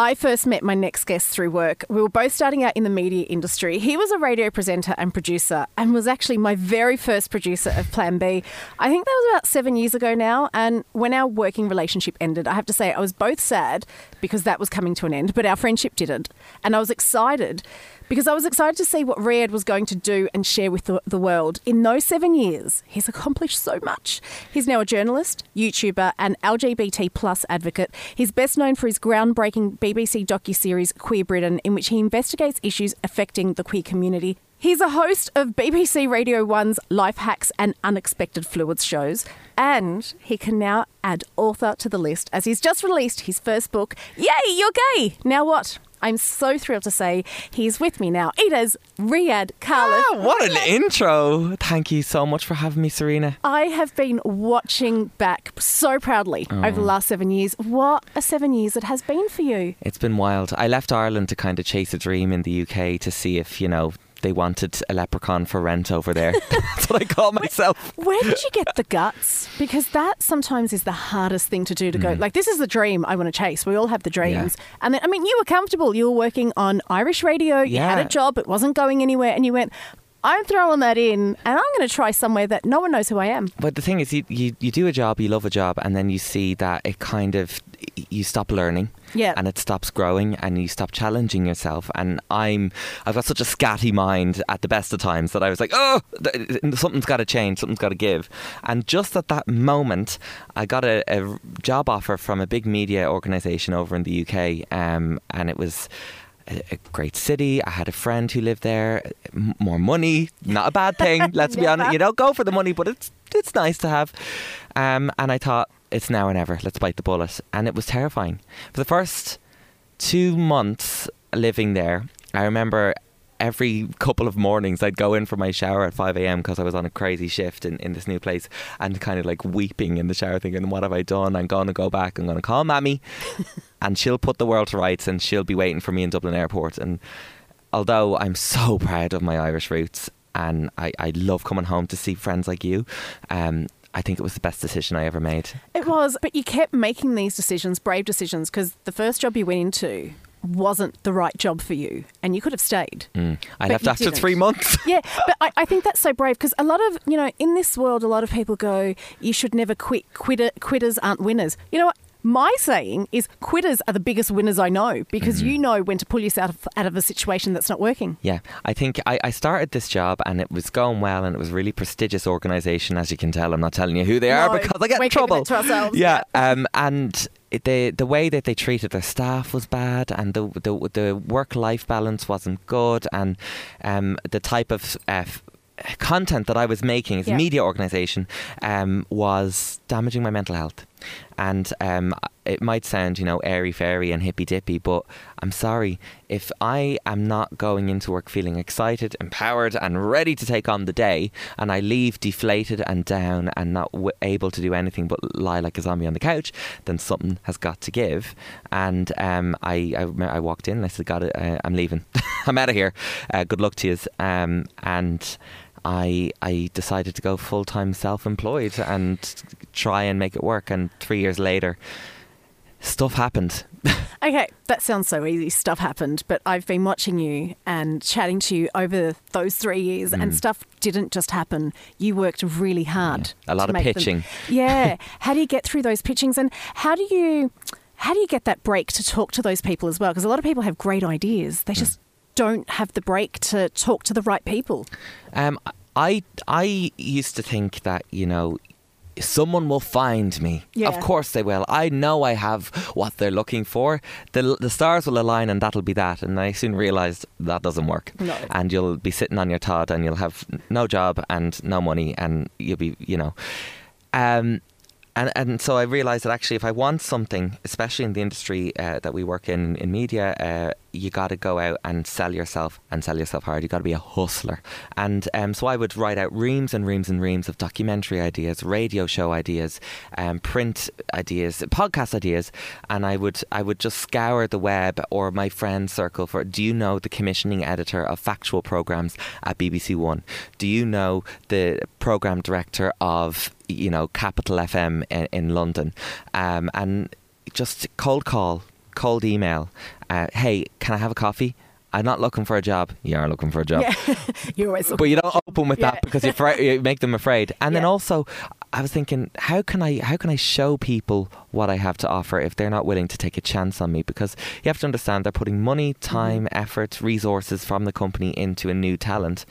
I first met my next guest through work. We were both starting out in the media industry. He was a radio presenter and producer and was actually my very first producer of Plan B. I think that was about seven years ago now. And when our working relationship ended, I have to say I was both sad because that was coming to an end, but our friendship didn't. And I was excited because I was excited to see what Riyadh was going to do and share with the, the, world. In those seven years, he's accomplished so much. He's now a journalist, YouTuber, and LGBT plus advocate. He's best known for his groundbreaking BBC docu-series Queer Britain, in which he investigates issues affecting the queer community. He's a host of BBC Radio 1's Life Hacks and Unexpected Fluids shows, and he can now add author to the list as he's just released his first book, Yay, You're Gay! Now what? I'm so thrilled to say he's with me now. It is Riyadh Khalaf. Ah, what an intro. Thank you so much for having me, Serena. I have been watching back so proudly oh. over the last seven years. What a seven years it has been for you. It's been wild. I left Ireland to kind of chase a dream in the UK to see if, you know, they wanted a leprechaun for rent over there. That's what I call myself. Where did you get the guts? Because that sometimes is the hardest thing to do to go, mm. like, this is the dream I want to chase. We all have the dreams. Yeah. And then, I mean, you were comfortable. You were working on Irish radio. You yeah. had a job. It wasn't going anywhere. And you went, I'm throwing that in and I'm going to try somewhere that no one knows who I am. But the thing is, you, you, you do a job, you love a job, and then you see that it kind of, you stop learning. Yeah. And it stops growing and you stop challenging yourself. And I'm, I've got such a scatty mind at the best of times that I was like, oh, something's got to change, something's got to give. And just at that moment, I got a, a job offer from a big media organisation over in the UK. Um, and it was, a, great city. I had a friend who lived there. more money, not a bad thing. Let's be honest. You don't go for the money, but it's it's nice to have. Um, and I thought it's now or never. Let's bite the bullet. And it was terrifying. For the first two months living there, I remember every couple of mornings I'd go in for my shower at 5 a.m. because I was on a crazy shift in, in this new place and kind of like weeping in the shower thinking, what have I done? I'm going to go back. I'm going to call Mammy and she'll put the world to rights and she'll be waiting for me in Dublin Airport. And although I'm so proud of my Irish roots and I, I love coming home to see friends like you, um, I think it was the best decision I ever made. It was, but you kept making these decisions, brave decisions, because the first job you went into wasn't the right job for you and you could have stayed. Mm. I left after didn't. three months. yeah, but I, I, think that's so brave because a lot of, you know, in this world, a lot of people go, you should never quit. Quitter, quitters aren't winners. You know what? My saying is quitters are the biggest winners I know because mm-hmm. you know when to pull yourself out of, out of a situation that's not working. Yeah, I think I, I, started this job and it was going well and it was a really prestigious organisation, as you can tell. I'm not telling you who they no, are because I get in trouble. Yeah, yeah. Um, and the the way that they treated their staff was bad, and the the, the work life balance wasn't good, and um, the type of uh, content that I was making as a media organisation um, was damaging my mental health. And um, it might sound, you know, airy fairy and hippy dippy, but I'm sorry if I am not going into work feeling excited, empowered, and ready to take on the day, and I leave deflated and down and not w- able to do anything but lie like a zombie on the couch, then something has got to give. And um, I, I, I walked in I said, "Got it, uh, I'm leaving. I'm out of here. Uh, good luck to you." Um, and I I decided to go full time self employed and try and make it work. And three years later, stuff happened. okay, that sounds so easy. Stuff happened, but I've been watching you and chatting to you over those three years, mm. and stuff didn't just happen. You worked really hard. Yeah, a lot of pitching. Them. Yeah. how do you get through those pitchings, and how do you? How do you get that break to talk to those people as well? Because a lot of people have great ideas. They mm. just don't have the break to talk to the right people? Um, I I used to think that you know someone will find me. Yeah. Of course they will. I know I have what they're looking for. The the stars will align and that'll be that. And I soon realised that doesn't work. No. And you'll be sitting on your Todd and you'll have no job and no money and you'll be you know. Um, and and so I realised that actually, if I want something, especially in the industry uh, that we work in in media, uh, you got to go out and sell yourself and sell yourself hard. You got to be a hustler. And um, so I would write out reams and reams and reams of documentary ideas, radio show ideas, um, print ideas, podcast ideas, and I would I would just scour the web or my friend circle for. Do you know the commissioning editor of factual programs at BBC One? Do you know the program director of you know Capital FM in, in London? Um, and just cold call cold email. Uh, hey, can I have a coffee? I'm not looking for a job. You are looking for a job. Yeah. You're always But you don't open with Yeah. that because you, fri- you make them afraid. And then also, I was thinking, how can I how can I show people what I have to offer if they're not willing to take a chance on me? Because you have to understand they're putting money, Mm-hmm. time, effort, resources from the company into a new talent.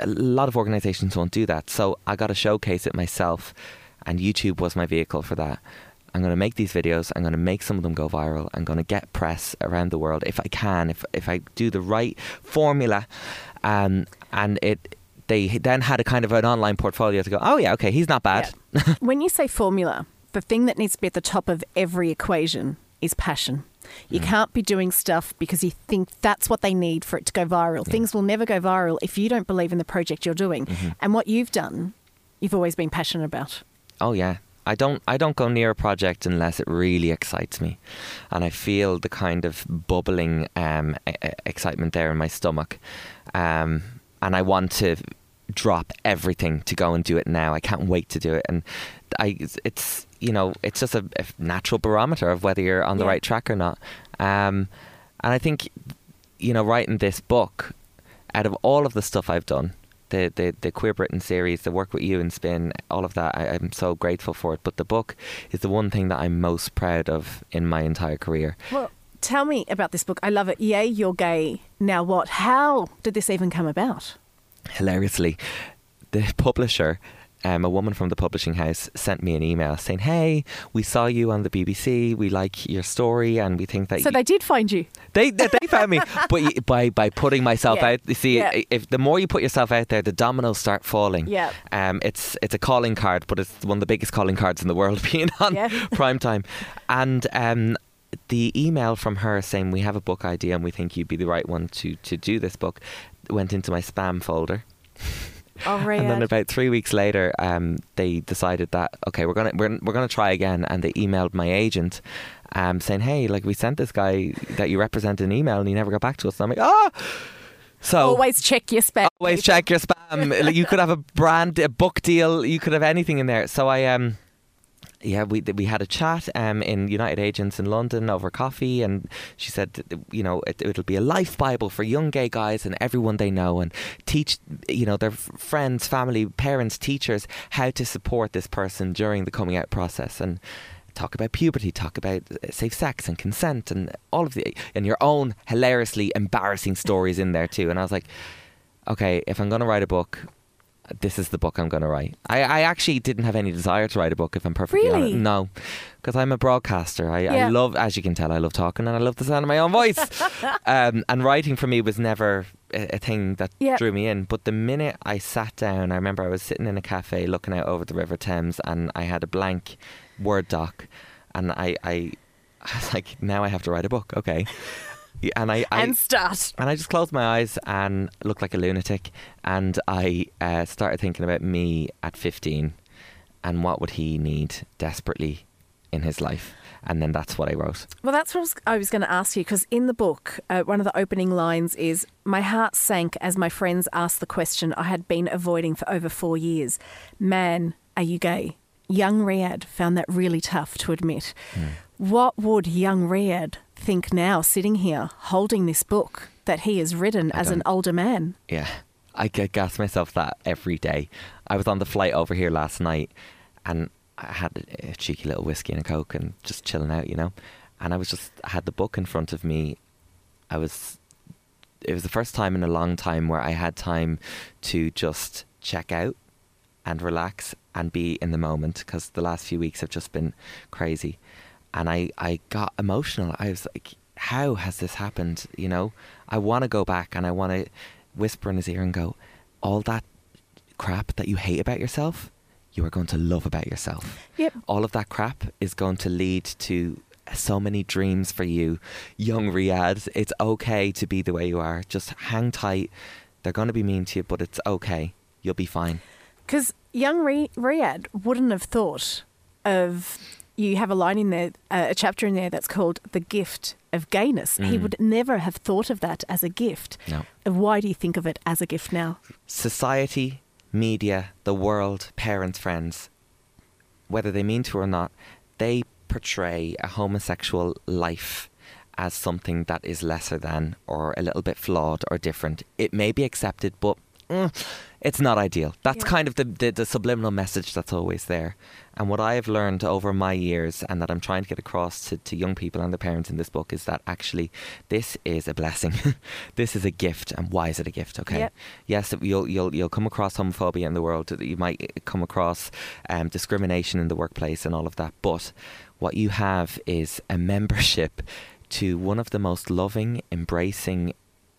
A lot of organizations won't do that, so I got to showcase it myself, and YouTube was my vehicle for that. I'm going to make these videos. I'm going to make some of them go viral. I'm going to get press around the world if I can. If if I do the right formula, um, and it, they then had a kind of an online portfolio to go. Oh yeah, okay, he's not bad. when you say formula, the thing that needs to be at the top of every equation is passion. You Mm. can't be doing stuff because you think that's what they need for it to go viral. Things will never go viral if you don't believe in the project you're doing. Mm-hmm. And what you've done, you've always been passionate about. Oh yeah. I don't I don't go near a project unless it really excites me, and I feel the kind of bubbling um, excitement there in my stomach, um, and I want to drop everything to go and do it now. I can't wait to do it, and I it's you know it's just a, a natural barometer of whether you're on the Yeah. right track or not. Um, and I think you know writing this book, out of all of the stuff I've done, the, the, the Queer Britain series, the work with you in Spin, all of that, I, I'm so grateful for it. But the book is the one thing that I'm most proud of in my entire career. Well, tell me about this book. I love it. Yay, you're gay. Now what? How did this even come about? Hilariously, the publisher, um, a woman from the publishing house, sent me an email saying, Hey, we saw you on the BBC. We like your story and we think that So they did find you. They they, they found me, but by by putting myself Yeah. out, you see, Yeah. if the more you put yourself out there, the dominoes start falling. Yeah. Um, it's it's a calling card, but it's one of the biggest calling cards in the world, being on Yeah. prime time. And um, the email from her saying we have a book idea and we think you'd be the right one to to do this book went into my spam folder. Oh, And then about three weeks later, um, they decided that okay, we're gonna we're, we're gonna try again, and they emailed my agent, um, saying, hey, like we sent this guy that you represent an email, and he never got back to us. And I'm like, oh, so Always check your spam. always check your spam. You could have a brand, a book deal, you could have anything in there. So I um. Yeah, we we had a chat um, in United Agents in London over coffee, and she said, you know, it, it'll be a life bible for young gay guys and everyone they know, and teach, you know, their friends, family, parents, teachers how to support this person during the coming out process, and talk about puberty, talk about uh, safe sex and consent, and all of the and your own hilariously embarrassing stories in there too. And I was like, okay, if I'm to write a book, this is the book I'm going to write. I, I actually didn't have any desire to write a book, if I'm perfectly Really? honest. No, because I'm a broadcaster. I, I love, as you can tell, I love talking and I love the sound of my own voice. um, and writing for me was never a, a thing that Yeah. drew me in. But the minute I sat down, I remember I was sitting in a cafe looking out over the River Thames and I had a blank Word doc. And I, I, I was like, now I have to write a book. Okay. And I, I and start. and I just closed my eyes and looked like a lunatic. And I uh, started thinking about me at 15 and what would he need desperately in his life. And then that's what I wrote. Well, that's what I was, going to ask you because in the book, uh, one of the opening lines is My heart sank as my friends asked the question I had been avoiding for over four years Man, are you gay? Young Riyadh found that really tough to admit. What would young Riyadh think now, sitting here holding this book that he has written I as an older man? Yeah. I gas myself that every day. I was on the flight over here last night and I had a, a cheeky little whiskey and a coke and just chilling out, you know. And I was just I had the book in front of me. I was it was the first time in a long time where I had time to just check out and relax and be in the moment because the last few weeks have just been crazy. And I, I got emotional. I was like, how has this happened? You know, I want to go back and I want to whisper in his ear and go, all that crap that you hate about yourself, you are going to love about yourself. Yep. All of that crap is going to lead to so many dreams for you, young Riyadh. It's okay to be the way you are. Just hang tight. They're going to be mean to you, but it's okay. You'll be fine. Because young Ri- Riyadh wouldn't have thought of. You have a line in there, uh, a chapter in there that's called "The Gift of Gayness." He Mm. would never have thought of that as a gift. No. Uh, Why do you think of it as a gift now? society, media, the world, parents, friends, whether they mean to or not, they portray a homosexual life as something that is lesser than or a little bit flawed or different. It may be accepted, but mm, it's not ideal. That's Yeah. kind of the, the, the subliminal message that's always there. And what I have learned over my years and that I'm trying to get across to, to young people and their parents in this book is that actually this is a blessing. this is a gift. And why is it a gift? Okay. Yep. Yes, you'll, you'll, you'll come across homophobia in the world. You might come across um, discrimination in the workplace and all of that. But what you have is a membership to one of the most loving, embracing,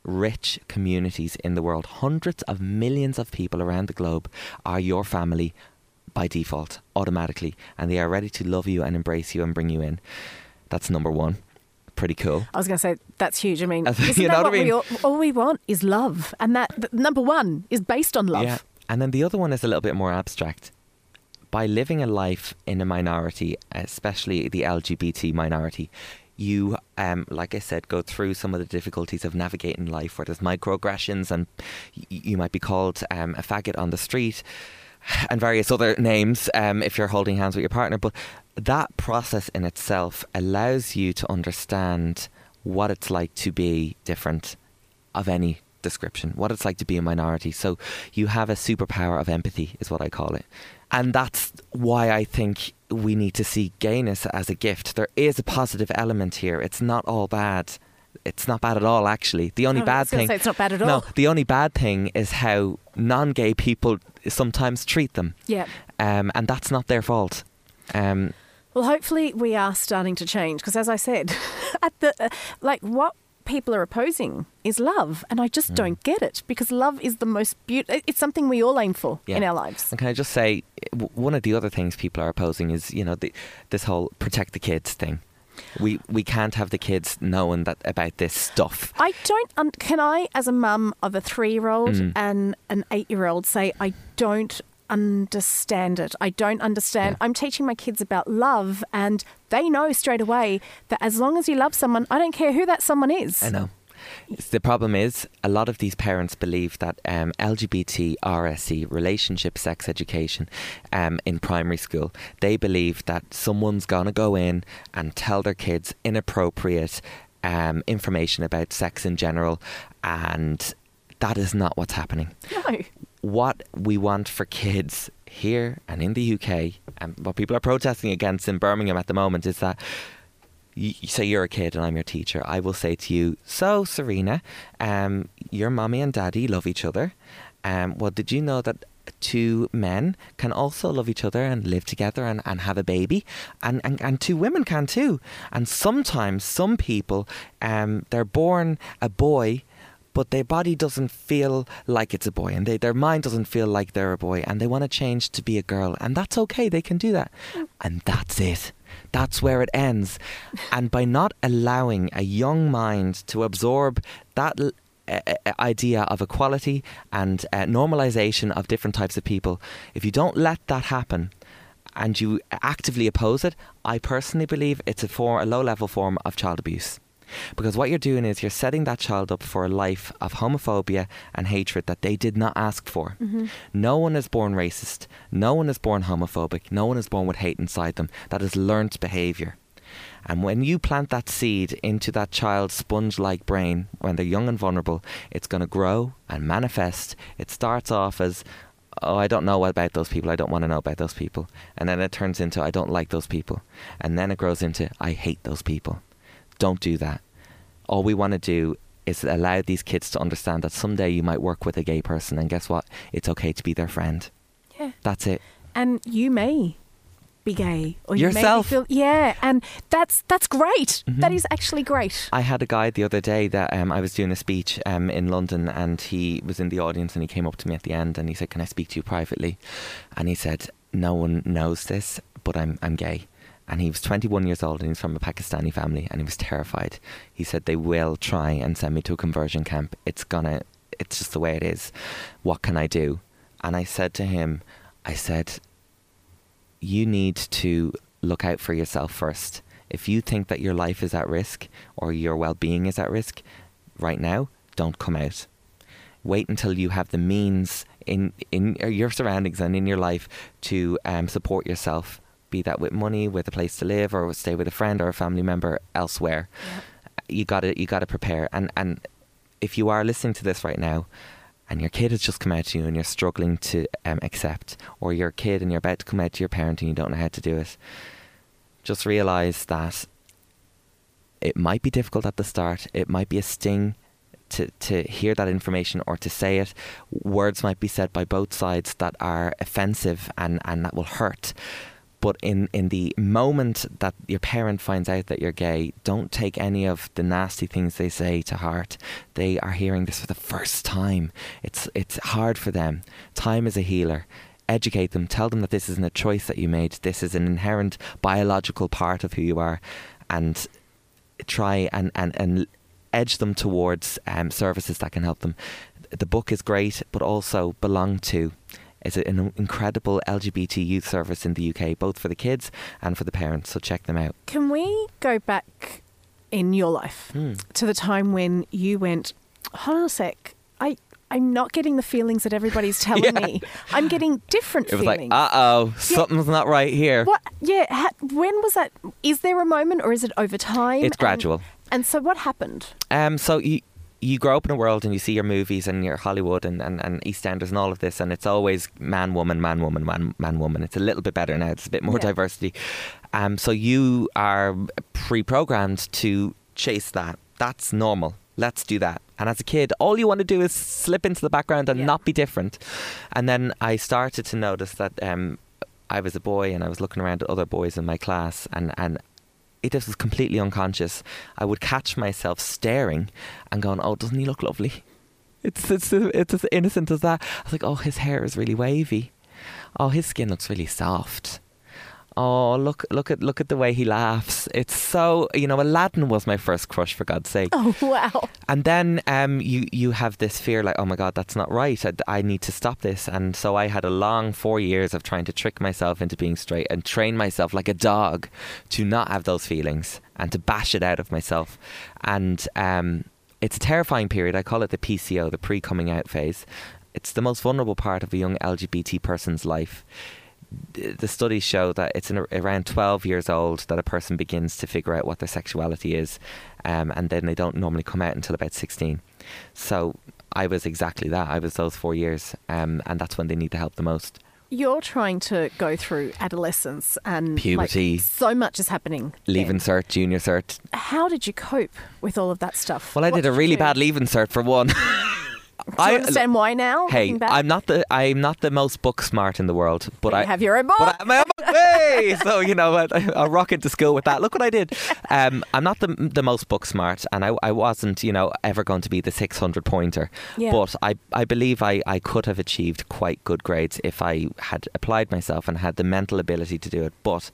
rich communities in the world. Hundreds of millions of people around the globe are your family by default, automatically, and they are ready to love you and embrace you and bring you in. That's number one. Pretty cool. I was going to say that's huge. I mean, You isn't know that what I what we all, all we want is love, and that th- number one is based on love. Yeah. And then the other one is a little bit more abstract. By living a life in a minority, especially the LGBT minority, you, um, like I said, go through some of the difficulties of navigating life where there's microaggressions and you might be called um, a faggot on the street and various other names um, if you're holding hands with your partner. But that process in itself allows you to understand what it's like to be different of any description, what it's like to be a minority. So you have a superpower of empathy, is what I call it. And that's why I think we need to see gayness as a gift. There is a positive element here. It's not all bad. It's not bad at all, actually. The only Oh, bad thing. it's not bad at no, all. the only bad thing is how non-gay people sometimes treat them, Yeah. um, and that's not their fault. Um, Well, hopefully we are starting to change because, as I said, at the uh, like what people are opposing is love, and I just Mm. don't get it because love is the most beautiful. It's something we all aim for in our lives. And can I just say, one of the other things people are opposing is, you know, the, this whole protect the kids thing. We we can't have the kids knowing that about this stuff. I don't. Un- can I, as a mum of a three-year-old Mm. and an eight-year-old, say I don't understand it. I don't understand. Yeah. I'm teaching my kids about love, and they know straight away that as long as you love someone, I don't care who that someone is. I know. The problem is, a lot of these parents believe that um, LGBT RSE, relationship sex education, um, in primary school, they believe that someone's going to go in and tell their kids inappropriate um, information about sex in general, and that is not what's happening. No. What we want for kids here and in the UK, and what people are protesting against in Birmingham at the moment is that you, say you're a kid and I'm your teacher. I will say to you, so Serena, um, your mommy and daddy love each other. Um, well, did you know that two men can also love each other and live together and, and have a baby? And, and, and two women can too. And sometimes some people, um, they're born a boy but their body doesn't feel like it's a boy and they, their mind doesn't feel like they're a boy and they want to change to be a girl and that's okay they can do that. And that's it. That's where it ends. And by not allowing a young mind to absorb that l- idea of equality and uh, normalization of different types of people if you don't let that happen and you actively oppose it i personally believe it's a, a low level form of child abuse because what you're doing is you're setting that child up for a life of homophobia and hatred that they did not ask for. Mm-hmm. No one is born racist. No one is born homophobic. No one is born with hate inside them. That is learnt behaviour. And when you plant that seed into that child's sponge like brain when they're young and vulnerable, it's going to grow and manifest. It starts off as, oh, I don't know about those people. I don't want to know about those people. And then it turns into, I don't like those people. And then it grows into, I hate those people. Don't do that. All we want to do is allow these kids to understand that someday you might work with a gay person, and guess what? It's okay to be their friend. Yeah. That's it. And you may be gay or Yourself. you may feel yeah, and that's that's great. Mhm. That is actually great. I had a guy the other day that um, I was doing a speech um, in London, and he was in the audience, and he came up to me at the end, and he said, "Can I speak to you privately?" And he said, "No one knows this, but I'm I'm gay." And he was 21 years old, and he's from a Pakistani family, and he was terrified. He said, "They will try and send me to a conversion camp. It's gonna, it's just the way it is. What can I do?" And I said to him, "I said." you need to look out for yourself first. If you think that your life is at risk or your well being is at risk right now, don't come out. Wait until you have the means in, in your surroundings and in your life to um, support yourself, be that with money, with a place to live, or stay with a friend or a family member elsewhere. you got to you got to prepare. And and if you are listening to this right now, and your kid has just come out to you and you're struggling to um, accept, or your kid and you're about to come out to your parent and you don't know how to do it, just realize that it might be difficult at the start. It might be a sting to, to hear that information or to say it. Words might be said by both sides that are offensive and, and that will hurt. But in, in the moment that your parent finds out that you're gay, don't take any of the nasty things they say to heart. They are hearing this for the first time. It's it's hard for them. Time is a healer. Educate them. Tell them that this isn't a choice that you made. This is an inherent biological part of who you are, and try and and and edge them towards um, services that can help them. The book is great, but also belong to is an incredible LGBT youth service in the UK, both for the kids and for the parents. So check them out. Can we go back in your life Hmm. to the time when you went, hold on a sec, I, I'm not getting the feelings that everybody's telling Yeah. me. I'm getting different It was like, uh oh, something's not right here. what? Yeah. Ha- when was that? Is there a moment or is it over time? It's And- gradual. And, so what happened? Um, so you you grow up in a world and you see your movies and your Hollywood and, and, and EastEnders and all of this, and it's always man, woman, man, woman, man, man, woman. It's a little bit better now. It's a bit more Yeah. diversity. Um, so you are pre-programmed to chase that. That's normal. Let's do that. And as a kid, all you want to do is slip into the background and Yeah. not be different. And then I started to notice that um, I was a boy and I was looking around at other boys in my class, and, and just was completely unconscious. I would catch myself staring and going, "Oh, doesn't he look lovely?" It's it's it's as innocent as that. I was like, "Oh, his hair is really wavy. Oh, his skin looks really soft. Oh, look look at look at the way he laughs. It's so you know, Aladdin was my first crush for God's sake. Oh wow! And then um, you you have this fear like, oh my god, that's not right. I, I need to stop this. And so I had a long four years of trying to trick myself into being straight and train myself like a dog to not have those feelings and to bash it out of myself. And um, it's a terrifying period. I call it the PCO, the pre-coming out phase. It's the most vulnerable part of a young LGBT person's life the studies show that it's in around 12 years old that a person begins to figure out what their sexuality is, um, and then they don't normally come out until about 16. So I was exactly that. I was those four years, um, and that's when they need the help the most. You're trying to go through adolescence and like, Puberty. so much is happening. Leaving then. cert, junior cert. How did you cope with all of that stuff? Well, I What did a really do? bad leaving cert for one. Do you understand why now? Hey. I'm not the I'm not the most book smart in the world, but, But I you have your own book. But I, my own book, hey! so you know, I, I rock into school with that. Look what I did. Um, I'm not the the most book smart, and I, I wasn't, you know, ever going to be the 600 pointer. Yeah. But I I believe I I could have achieved quite good grades if I had applied myself and had the mental ability to do it. But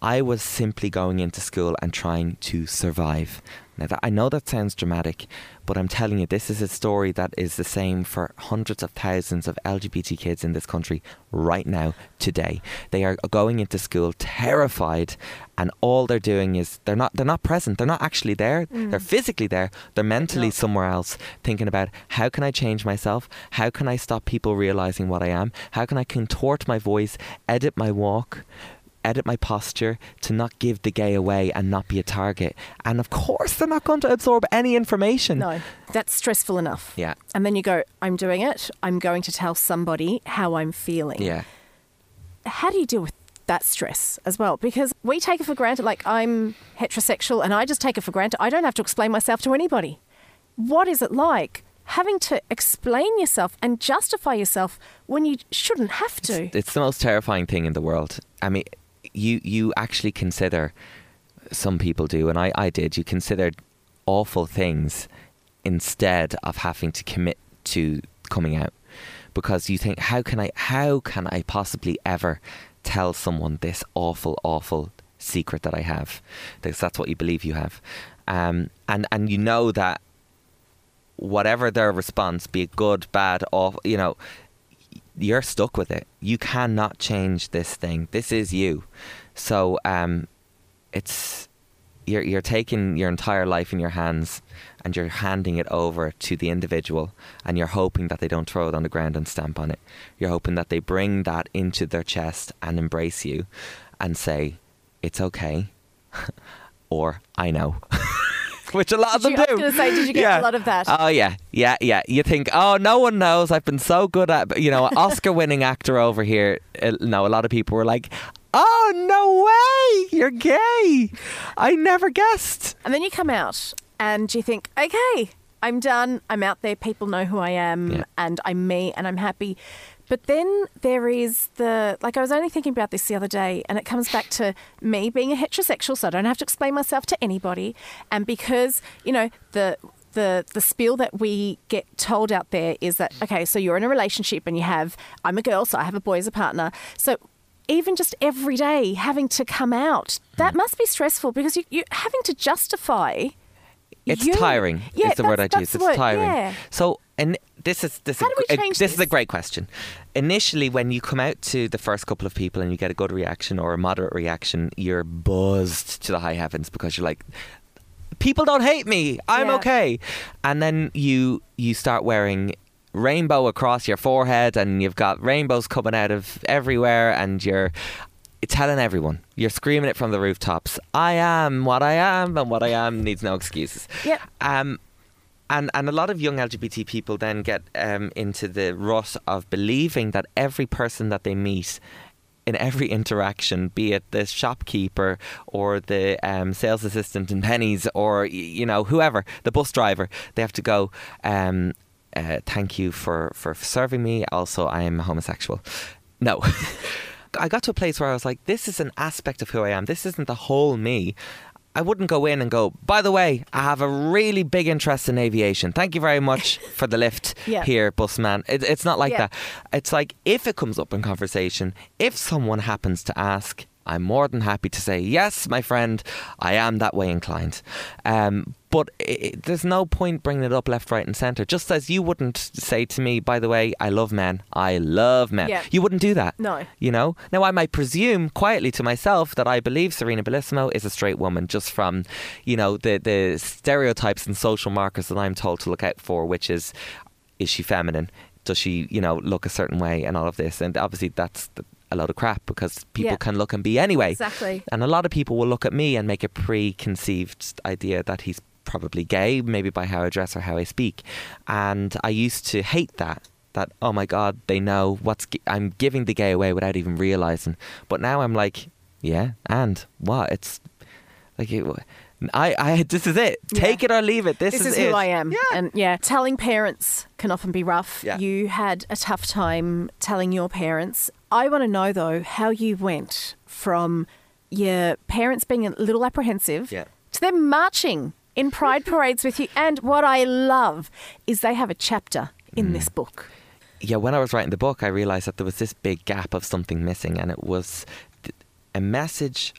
I was simply going into school and trying to survive. Now, that, I know that sounds dramatic, but I'm telling you, this is a story that is the same for hundreds of thousands of LGBT kids in this country right now, today. They are going into school terrified, and all they're doing is they're not they're not present. They're not actually there. Mm. They're physically there. They're mentally No. somewhere else, thinking about how can I change myself? How can I stop people realizing what I am? How can I contort my voice, edit my walk? Edit my posture to not give the gay away and not be a target. And of course, they're not going to absorb any information. No, that's stressful enough. Yeah. And then you go, I'm doing it. I'm going to tell somebody how I'm feeling. Yeah. How do you deal with that stress as well? Because we take it for granted, like I'm heterosexual and I just take it for granted. I don't have to explain myself to anybody. What is it like having to explain yourself and justify yourself when you shouldn't have to? It's the most terrifying thing in the world. I mean, you you actually consider some people do, and I, I did. You considered awful things instead of having to commit to coming out because you think how can I how can I possibly ever tell someone this awful awful secret that I have because that's what you believe you have um, and and you know that whatever their response be it good bad awful you know you're stuck with it you cannot change this thing this is you so um, it's you're you're taking your entire life in your hands and you're handing it over to the individual and you're hoping that they don't throw it on the ground and stamp on it. You're hoping that they bring that into their chest and embrace you and say, It's okay or I know. which a lot of Did them you- I was gonna say, did you get a lot of that? Oh yeah, yeah, yeah. You think, oh, no one knows. I've been so good at, you know, Oscar-winning actor over here. Uh, no, a lot of people were like, oh no way, you're gay. I never guessed. And then you come out and you think, okay, I'm done. I'm out there. People know who I am Yeah. and I'm me and I'm happy. But then there is the, like, I was only thinking about this the other day, and it comes back to me being a heterosexual, so I don't have to explain myself to anybody. And because, you know, the, the, the spiel that we get told out there is that, okay, so you're in a relationship and you have, I'm a girl, so I have a boy as a partner. So even just every day having to come out, that must be stressful because you, you're having to justify. It's you. tiring. Yeah, is the word I'd use. It's tiring. yeah. So, and this is this How is a- change this is a great question. Initially, when you come out to the first couple of people and you get a good reaction or a moderate reaction, you're buzzed to the high heavens because you're like, people don't hate me. I'm Yeah. okay. And then you you start wearing rainbow across your forehead and you've got rainbows coming out of everywhere and you're telling everyone you're screaming it from the rooftops i am what i am and what i am needs no excuses Yep. um and and a lot of young LGBT people then get um, into the rut of believing that every person that they meet in every interaction, be it the shopkeeper or the um, sales assistant in Penneys or you know whoever, the bus driver, they have to go. Um, uh, thank you for for serving me. Also, I am homosexual. No. I got to a place where I was like, this is an aspect of who I am. This isn't the whole me. I wouldn't go in and go, by the way, I have a really big interest in aviation. Thank you very much for the lift Yeah. here, busman. It, it's not like Yeah. that. It's like if it comes up in conversation, if someone happens to ask, I'm more than happy to say, yes, my friend, I am that way inclined. Um, but i i there's no point bringing it up left, right, and centre. Just as you wouldn't say to me, by the way, I love men. I love men. Yeah. You wouldn't do that. No. You know? Now, I might presume quietly to myself that I believe Serena Bellissimo is a straight woman just from, you know, the, the stereotypes and social markers that I'm told to look out for, which is, is she feminine? Does she, you know, look a certain way and all of this? And obviously that's the, a load of crap because people Yeah. can look and be anyway. Exactly. And a lot of people will look at me and make a preconceived idea that he's probably gay, maybe by how I dress or how I speak. And I used to hate that. That oh my god, they know what's I'm giving the gay away without even realizing. But now I'm like, yeah, and what? It's like it, I, I, this is it. Yeah. Take it or leave it. This, This, is, is, who it. I am. Yeah. And yeah, telling parents can often be rough. Yeah. You had a tough time telling your parents. I want to know though how you went from your parents being a little apprehensive Yeah. to them marching in pride parades with you. And what I love is they have a chapter in Mm. this book. yeah, when I was writing the book, I realized that there was this big gap of something missing, and it was a message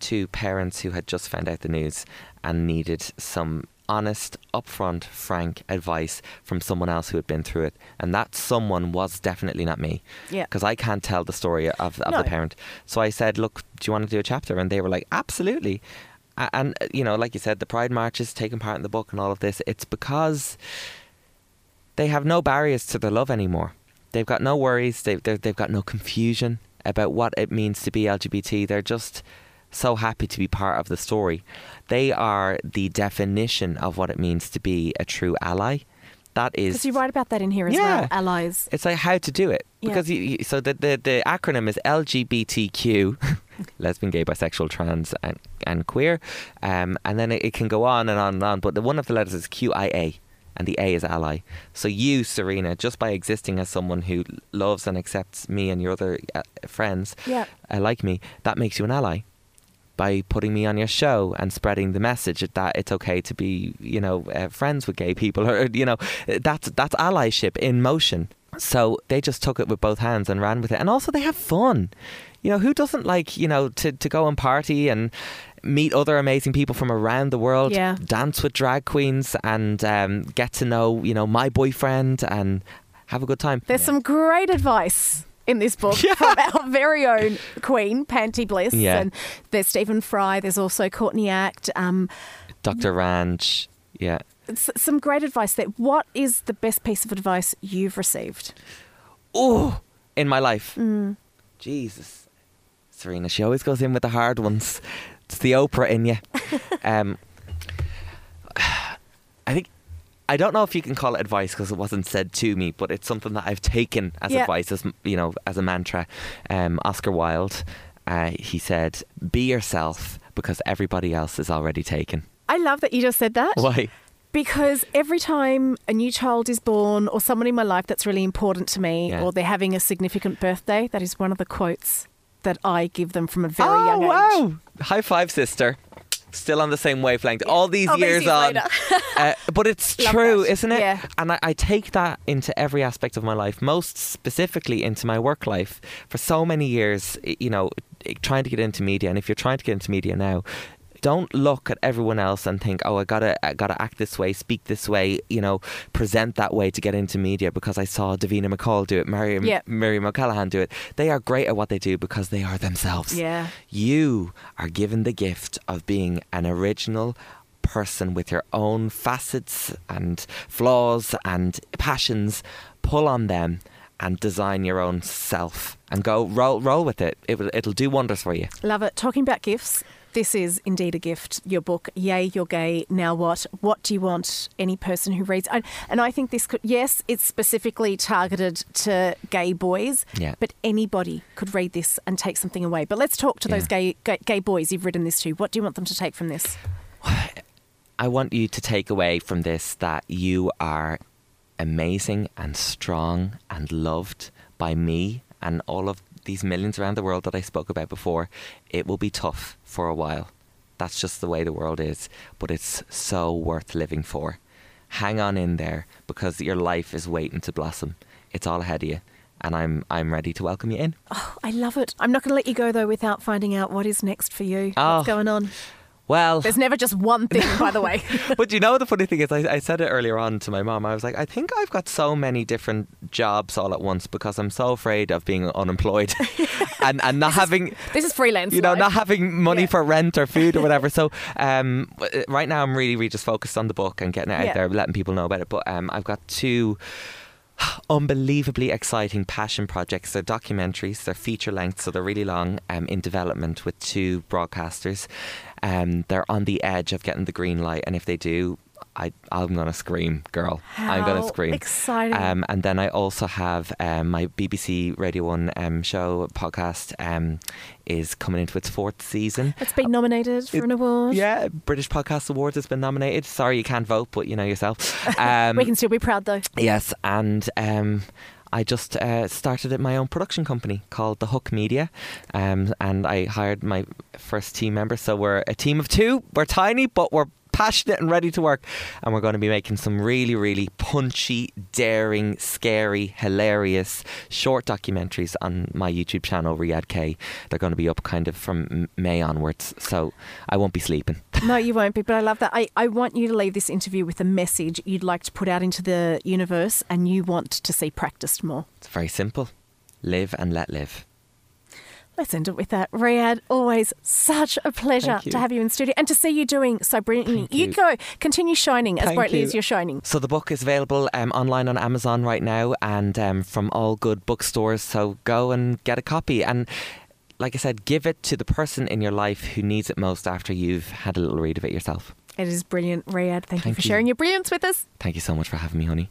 to parents who had just found out the news and needed some honest, upfront, frank advice from someone else who had been through it. And that someone was definitely not me. Yeah. Because I can't tell the story of, of No. the parent. So I said, Look, do you want to do a chapter? And they were like, Absolutely. And, uh, you know, like you said, the Pride March is taking part in the book and all of this, it's because they have no barriers to their love anymore. They've got no worries. They've, they've, they've got no confusion about what it means to be LGBT. They're just so happy to be part of the story. They are the definition of what it means to be a true ally. That is. Because you write about that in here as Yeah. well, allies. It's like how to do it Yeah. because you, you, so the, the the acronym is LGBTQ, lesbian, gay, bisexual, trans, and and queer, um, and then it, it can go on and on and on. But the one of the letters is QIA, and the A is ally. So you, Serena, just by existing as someone who loves and accepts me and your other uh, friends, Yeah. uh, like me, that makes you an ally. By putting me on your show and spreading the message that it's okay to be, you know, uh, friends with gay people, or you know, that's that's allyship in motion. So they just took it with both hands and ran with it, and also they have fun. You know, who doesn't like you know to to go and party and meet other amazing people from around the world, Yeah. dance with drag queens, and um, get to know you know my boyfriend and have a good time. There's some great advice in this book from our very own queen, Panti Bliss. Yeah. And there's Stephen Fry. There's also Courtney Act. Um, Dr. Ranj, yeah. s- some great advice there. What is the best piece of advice you've received? oh, in my life. Mm. Jesus. Serena, she always goes in with the hard ones. It's the Oprah in you. um, I think I don't know if you can call it advice because it wasn't said to me, but it's something that I've taken as Yeah. advice, as you know, as a mantra. Um, Oscar Wilde, uh, he said, "Be yourself because everybody else is already taken." I love that you just said that. Why? Because every time a new child is born or someone in my life that's really important to me Yeah. or they're having a significant birthday, that is one of the quotes that I give them from a very oh, young age. wow! High five, sister. Still on the same wavelength. All these All these years on. uh, but it's true, that. isn't it? Yeah. And I, I take that into every aspect of my life, most specifically into my work life. For so many years, you know, trying to get into media, and if you're trying to get into media now, don't look at everyone else and think, oh, I gotta, I gotta act this way, speak this way, you know, present that way to get into media because I saw Davina McCall do it, Miriam, Yeah. Miriam O'Callaghan do it. They are great at what they do because they are themselves. Yeah. You are given the gift of being an original person with your own facets and flaws and passions. Pull on them and design your own self and go roll roll with it. It will it'll do wonders for you. Love it. Talking about gifts, this is indeed a gift. Your book, Yay, You're Gay, Now What? What do you want any person who reads? And, and I think this could, yes, it's specifically targeted to gay boys, Yeah. but anybody could read this and take something away. But let's talk to those gay, gay gay boys you've written this to. What do you want them to take from this? I want you to take away from this that you are amazing and strong and loved by me and all of these millions around the world that I spoke about before. It will be tough for a while. That's just the way the world is, but it's so worth living for. Hang on in there because your life is waiting to blossom. It's all ahead of you, and I'm I'm ready to welcome you in. Oh, I love it. I'm not going to let you go though without finding out what is next for you. Oh. What's going on? Well, There's never just one thing, by the way. but you know the funny thing is, I, I said it earlier on to my mom. I was like, I think I've got so many different jobs all at once because I'm so afraid of being unemployed and and not having. this is freelance. You know, life. not having money Yeah. for rent or food or whatever. So, um, right now I'm really, really just focused on the book and getting it out Yeah. there, letting people know about it. But um, I've got two unbelievably exciting passion projects. They're documentaries, they're feature length, so they're really long um, in development with two broadcasters. Um, they're on the edge of getting the green light, and if they do, I, I'm to scream, girl. I'm gonna scream. exciting. Um, and then I also have um, my BBC Radio 1 um, show podcast um, is coming into its fourth season. It's been nominated for It- an award. Yeah, British Podcast Awards has been nominated. Sorry you can't vote, but you know yourself. Um, we can still be proud though. Yes, and um, I just uh, started at my own production company called The Hook Media, um, and I hired my first team member. So we're a team of two. We're tiny, but we're passionate and ready to work, and we're going to be making some really, really punchy, daring, scary, hilarious short documentaries on my YouTube channel, Riyadh K. They're going to be up kind of from May onwards, so I won't be sleeping. No, you won't be, but I love that. I, I want you to leave this interview with a message you'd like to put out into the universe and you want to see practiced more. It's very simple: live and let live. Let's end it with that. Riyadh, always such a pleasure to have you in studio and to see you doing so brilliantly. You. you. go, continue shining as Thank brightly you. as you're shining. So the book is available um, online on Amazon right now and um, from all good bookstores. So go and get a copy. And like I said, give it to the person in your life who needs it most after you've had a little read of it yourself. It is brilliant, Riyadh. Thank, you for you. sharing your brilliance with us. Thank you so much for having me, honey.